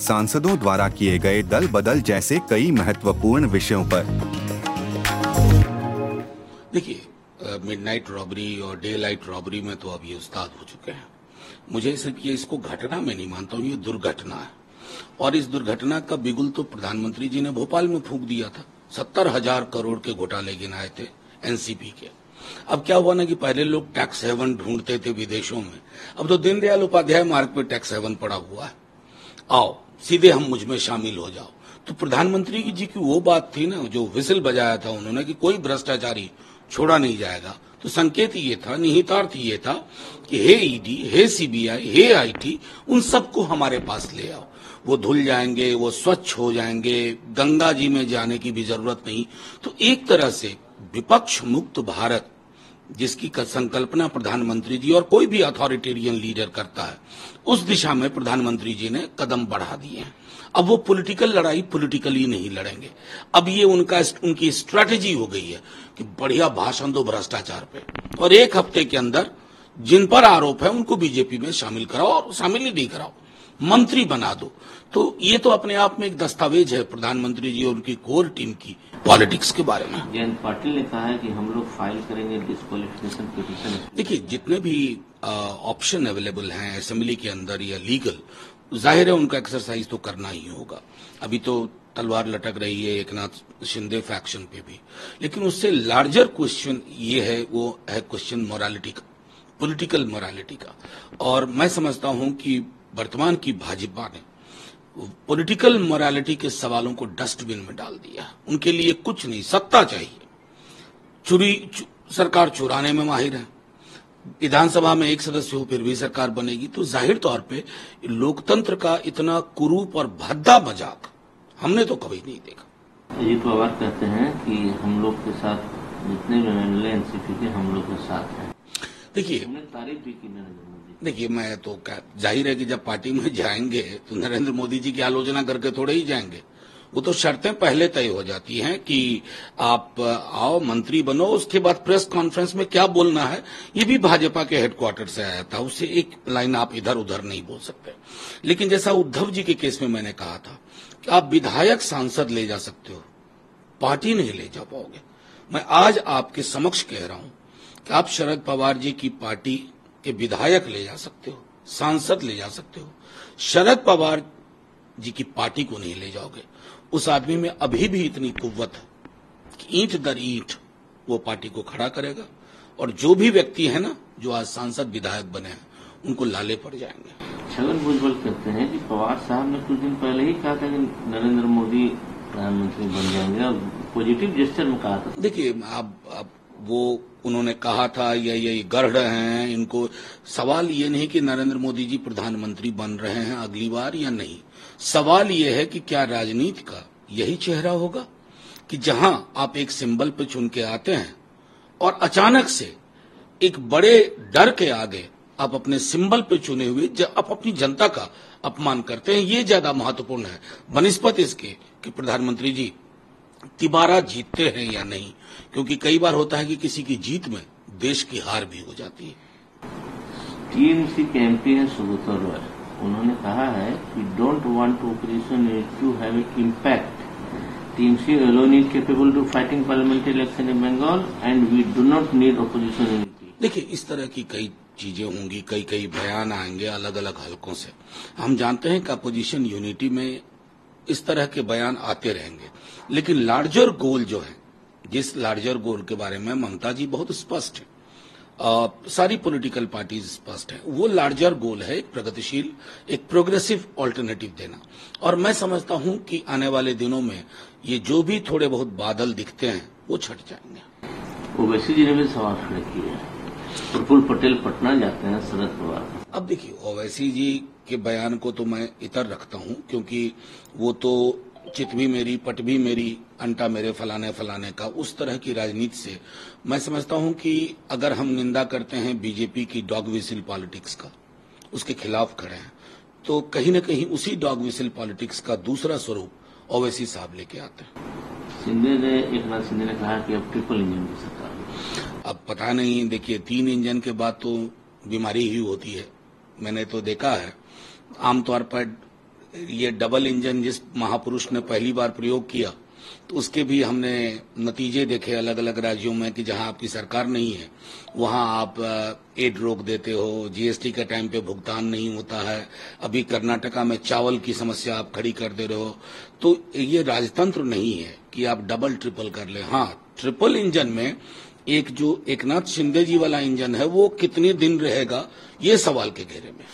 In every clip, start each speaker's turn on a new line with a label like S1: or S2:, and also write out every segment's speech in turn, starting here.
S1: सांसदों द्वारा किए गए दल बदल जैसे कई महत्वपूर्ण विषयों पर।
S2: देखिए मिडनाइट रॉबरी और डे लाइट रॉबरी में तो अब ये उस्ताद हो चुके हैं। मुझे सिर्फ़ ये इसको घटना में नहीं मानता हूँ, ये दुर्घटना है। और इस दुर्घटना का बिगुल तो प्रधानमंत्री जी ने भोपाल में फूक दिया था। सत्तर हज़ार करोड़ के घोटाले गिनाए थे एनसीपी के। अब क्या हुआ ना कि पहले लोग टैक्स हेवन ढूंढते थे विदेशों में। अब तो दीनदयाल उपाध्याय मार्ग पे टैक्स हेवन पड़ा हुआ है। आओ सीधे हम मुझमें शामिल हो जाओ। तो प्रधानमंत्री जी की वो बात थी ना, जो विसिल बजाया था उन्होंने कि कोई भ्रष्टाचारी छोड़ा नहीं जाएगा। तो संकेत ये था, निहितार्थ ये था कि हे ईडी हे सीबीआई हे आईटी उन सबको हमारे पास ले आओ। वो धुल जाएँगे, वो स्वच्छ हो जाएँगे, गंगा जी में जाने की भी ज़रूरत नहीं। तो एक तरह से विपक्ष मुक्त भारत जिसकी संकल्पना प्रधानमंत्री जी और कोई भी अथॉरिटेरियन लीडर करता है, उस दिशा में प्रधानमंत्री जी ने कदम बढ़ा दिए हैं। अब वो पॉलिटिकल लड़ाई पॉलिटिकली नहीं लड़ेंगे। अब ये उनका उनकी स्ट्रैटेजी हो गई है कि बढ़िया भाषण दो भ्रष्टाचार पे। और एक हफ़्ते के अंदर जिन पर आरोप है, उनको बीजेपी में शामिल कराओ और शामिल ही नहीं कराओ। मंत्री बना दो। तो ये तो अपने आप में एक दस्तावेज़ है प्रधानमंत्री जी और उनकी कोर टीम की। पॉलिटिक्स के बारे में।
S3: जयंत पाटिल ने कहा है कि हम लोग फ़ाइल करेंगे डिस्कालिफिकेशन पिटिशन।
S2: देखिए जितने भी ऑप्शन अवेलेबल हैं असेंबली के अंदर या लीगल ज़ाहिर है उनका एक्सरसाइज तो करना ही होगा। अभी तो तलवार लटक रही है एक नाथ शिंदे फैक्शन पे भी। लेकिन उससे लार्जर क्वेश्चन ये है वो है क्वेश्चन मोरालिटी का पॉलिटिकल मोरालिटी का। और मैं समझता हूँ कि वर्तमान की भाजपा ने पॉलिटिकल मोरालिटी के सवालों को डस्टबिन में डाल दिया। उनके लिए कुछ नहीं सत्ता चाहिए। चुरी चु, सरकार चुराने में माहिर है। विधानसभा में एक सदस्य हो फिर भी सरकार बनेगी। तो ज़ाहिर तौर पे लोकतंत्र का इतना कुरूप और भद्दा मज़ाक हमने तो कभी नहीं देखा।
S3: अजीत पवार कहते हैं कि हम लोग के साथ जितने भी एमएलए एनसीपी के हम लोग के साथ हैं।
S2: देखिए
S3: तारीफ़ भी की नरेंद्र
S2: देखिए, मैं तो क्या ज़ाहिर है कि जब पार्टी में जाएँगे तो नरेंद्र मोदी जी की आलोचना करके थोड़े ही जाएँगे। वो तो शर्तें पहले तय हो जाती हैं कि आप, आओ, मंत्री बनो, उसके बाद प्रेस कॉन्फ्रेंस में क्या बोलना है, ये भी भाजपा के हेडक्वार्टर से आया था। उससे एक लाइन आप इधर उधर नहीं बोल सकते। लेकिन जैसा उद्धव जी के केस में मैंने कहा था, कि आप विधायक सांसद ले जा सकते हो, पार्टी नहीं ले जा पाओगे। मैं आज आपके समक्ष कह रहा हूँ कि आप शरद पवार जी की पार्टी के विधायक ले जा सकते हो सांसद ले जा सकते हो। शरद पवार जी की पार्टी को नहीं ले जाओगे। उस आदमी में अभी भी इतनी कुव्वत है कि ईंट दर ईंट वो पार्टी को खड़ा करेगा और जो भी व्यक्ति है ना जो आज सांसद विधायक बने हैं उनको लाले पड़ जाएँगे।
S3: छगन भुजबल कहते हैं कि पवार साहब ने कुछ दिन पहले ही कहा था कि नरेंद्र मोदी प्रधानमंत्री बन जाएँगे और पॉजिटिव जेस्टर में कहा था।
S2: देखिए आप, अब वो उन्होंने कहा था ये ये गढ़ हैं, इनको सवाल ये नहीं कि नरेंद्र मोदी जी प्रधानमंत्री बन रहे हैं अगली बार या नहीं। सवाल ये है कि क्या राजनीति का यही चेहरा होगा? कि जहाँ आप एक सिंबल पे चुन के आते हैं और अचानक से एक बड़े डर के आगे आप अपने सिंबल पे चुने हुए आप अपनी जनता का अपमान करते हैं, ये ज़्यादा महत्वपूर्ण है। बनस्पत इसके कि प्रधानमंत्री जी तिबारा जीतते हैं या नहीं? क्योंकि कई बार होता है कि किसी की जीत में देश की हार भी हो जाती है।
S3: टीएमसी के एमपी है सुब्रत रॉय उन्होंने कहा है कि don't want operation to have impact TMC alone is capable to fighting parliamentary election in Bengal and we do not need opposition unity.
S2: देखिए इस तरह की कई चीज़ें होंगी कई कई बयान आएँगे अलग अलग हलकों से। हम जानते हैं कि अपोजिशन यूनिटी में इस तरह के बयान आते रहेंगे। लेकिन लार्जर गोल जो है जिस लार्जर गोल के बारे में ममता जी बहुत स्पष्ट है आ, सारी पॉलिटिकल पार्टीज़ स्पष्ट है वो लार्जर गोल है प्रगतिशील एक प्रोग्रेसिव ऑल्टरनेटिव देना। और मैं समझता हूँ कि आने वाले दिनों में ये जो भी थोड़े बहुत बादल दिखते हैं वो छट जाएँगे।
S3: ओवैसी जी ने भी सवाल खड़े किए प्रफुल्ल पटेल पटना जाते हैं शरद पवार।
S2: अब देखिए ओवैसी जी के बयान को तो मैं इतर रखता हूँ क्योंकि वो तो चित भी मेरी पट भी मेरी अंटा मेरे फलाने फलाने का उस तरह की राजनीति से। मैं समझता हूँ कि अगर हम निंदा करते हैं बीजेपी की डॉग विसिल पॉलिटिक्स का उसके खिलाफ खड़े हैं तो कहीं ना कहीं उसी डॉग विसिल पॉलिटिक्स का दूसरा स्वरूप ओवैसी साहब लेके आते हैं।
S3: सिंधे ने एक नाथ शिंदे ने कहा कि अब ट्रिपल इंजन की सरकार।
S2: अब पता नहीं, देखिए, तीन इंजन के बाद तो बीमारी ही होती है। मैंने तो देखा है। आमतौर पर ये डबल इंजन जिस महापुरुष ने पहली बार प्रयोग किया तो उसके भी हमने नतीजे देखे अलग अलग राज्यों में कि जहाँ आपकी सरकार नहीं है, वहाँ आप एड रोक देते हो जीएसटी के टाइम पे भुगतान नहीं होता है। अभी कर्नाटका में चावल की समस्या आप खड़ी कर दे रहे हो। तो ये राजतंत्र नहीं है कि आप डबल, ट्रिपल कर ले। हाँ ट्रिपल इंजन में एक जो एकनाथ शिंदे जी वाला इंजन है वो कितने दिन रहेगा? ये सवाल के घेरे में।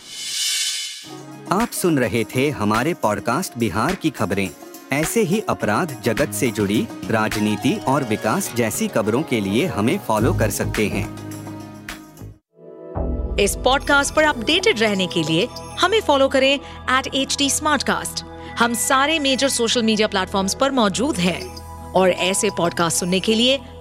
S4: आप सुन रहे थे हमारे पॉडकास्ट बिहार की खबरें। ऐसे ही अपराध जगत से जुड़ी राजनीति और विकास जैसी खबरों के लिए हमें फॉलो कर सकते हैं।
S5: इस पॉडकास्ट पर अपडेटेड रहने के लिए हमें फॉलो करें एट एच डी हम सारे मेजर सोशल मीडिया प्लेटफॉर्म पर मौजूद हैं। और ऐसे पॉडकास्ट सुनने के लिए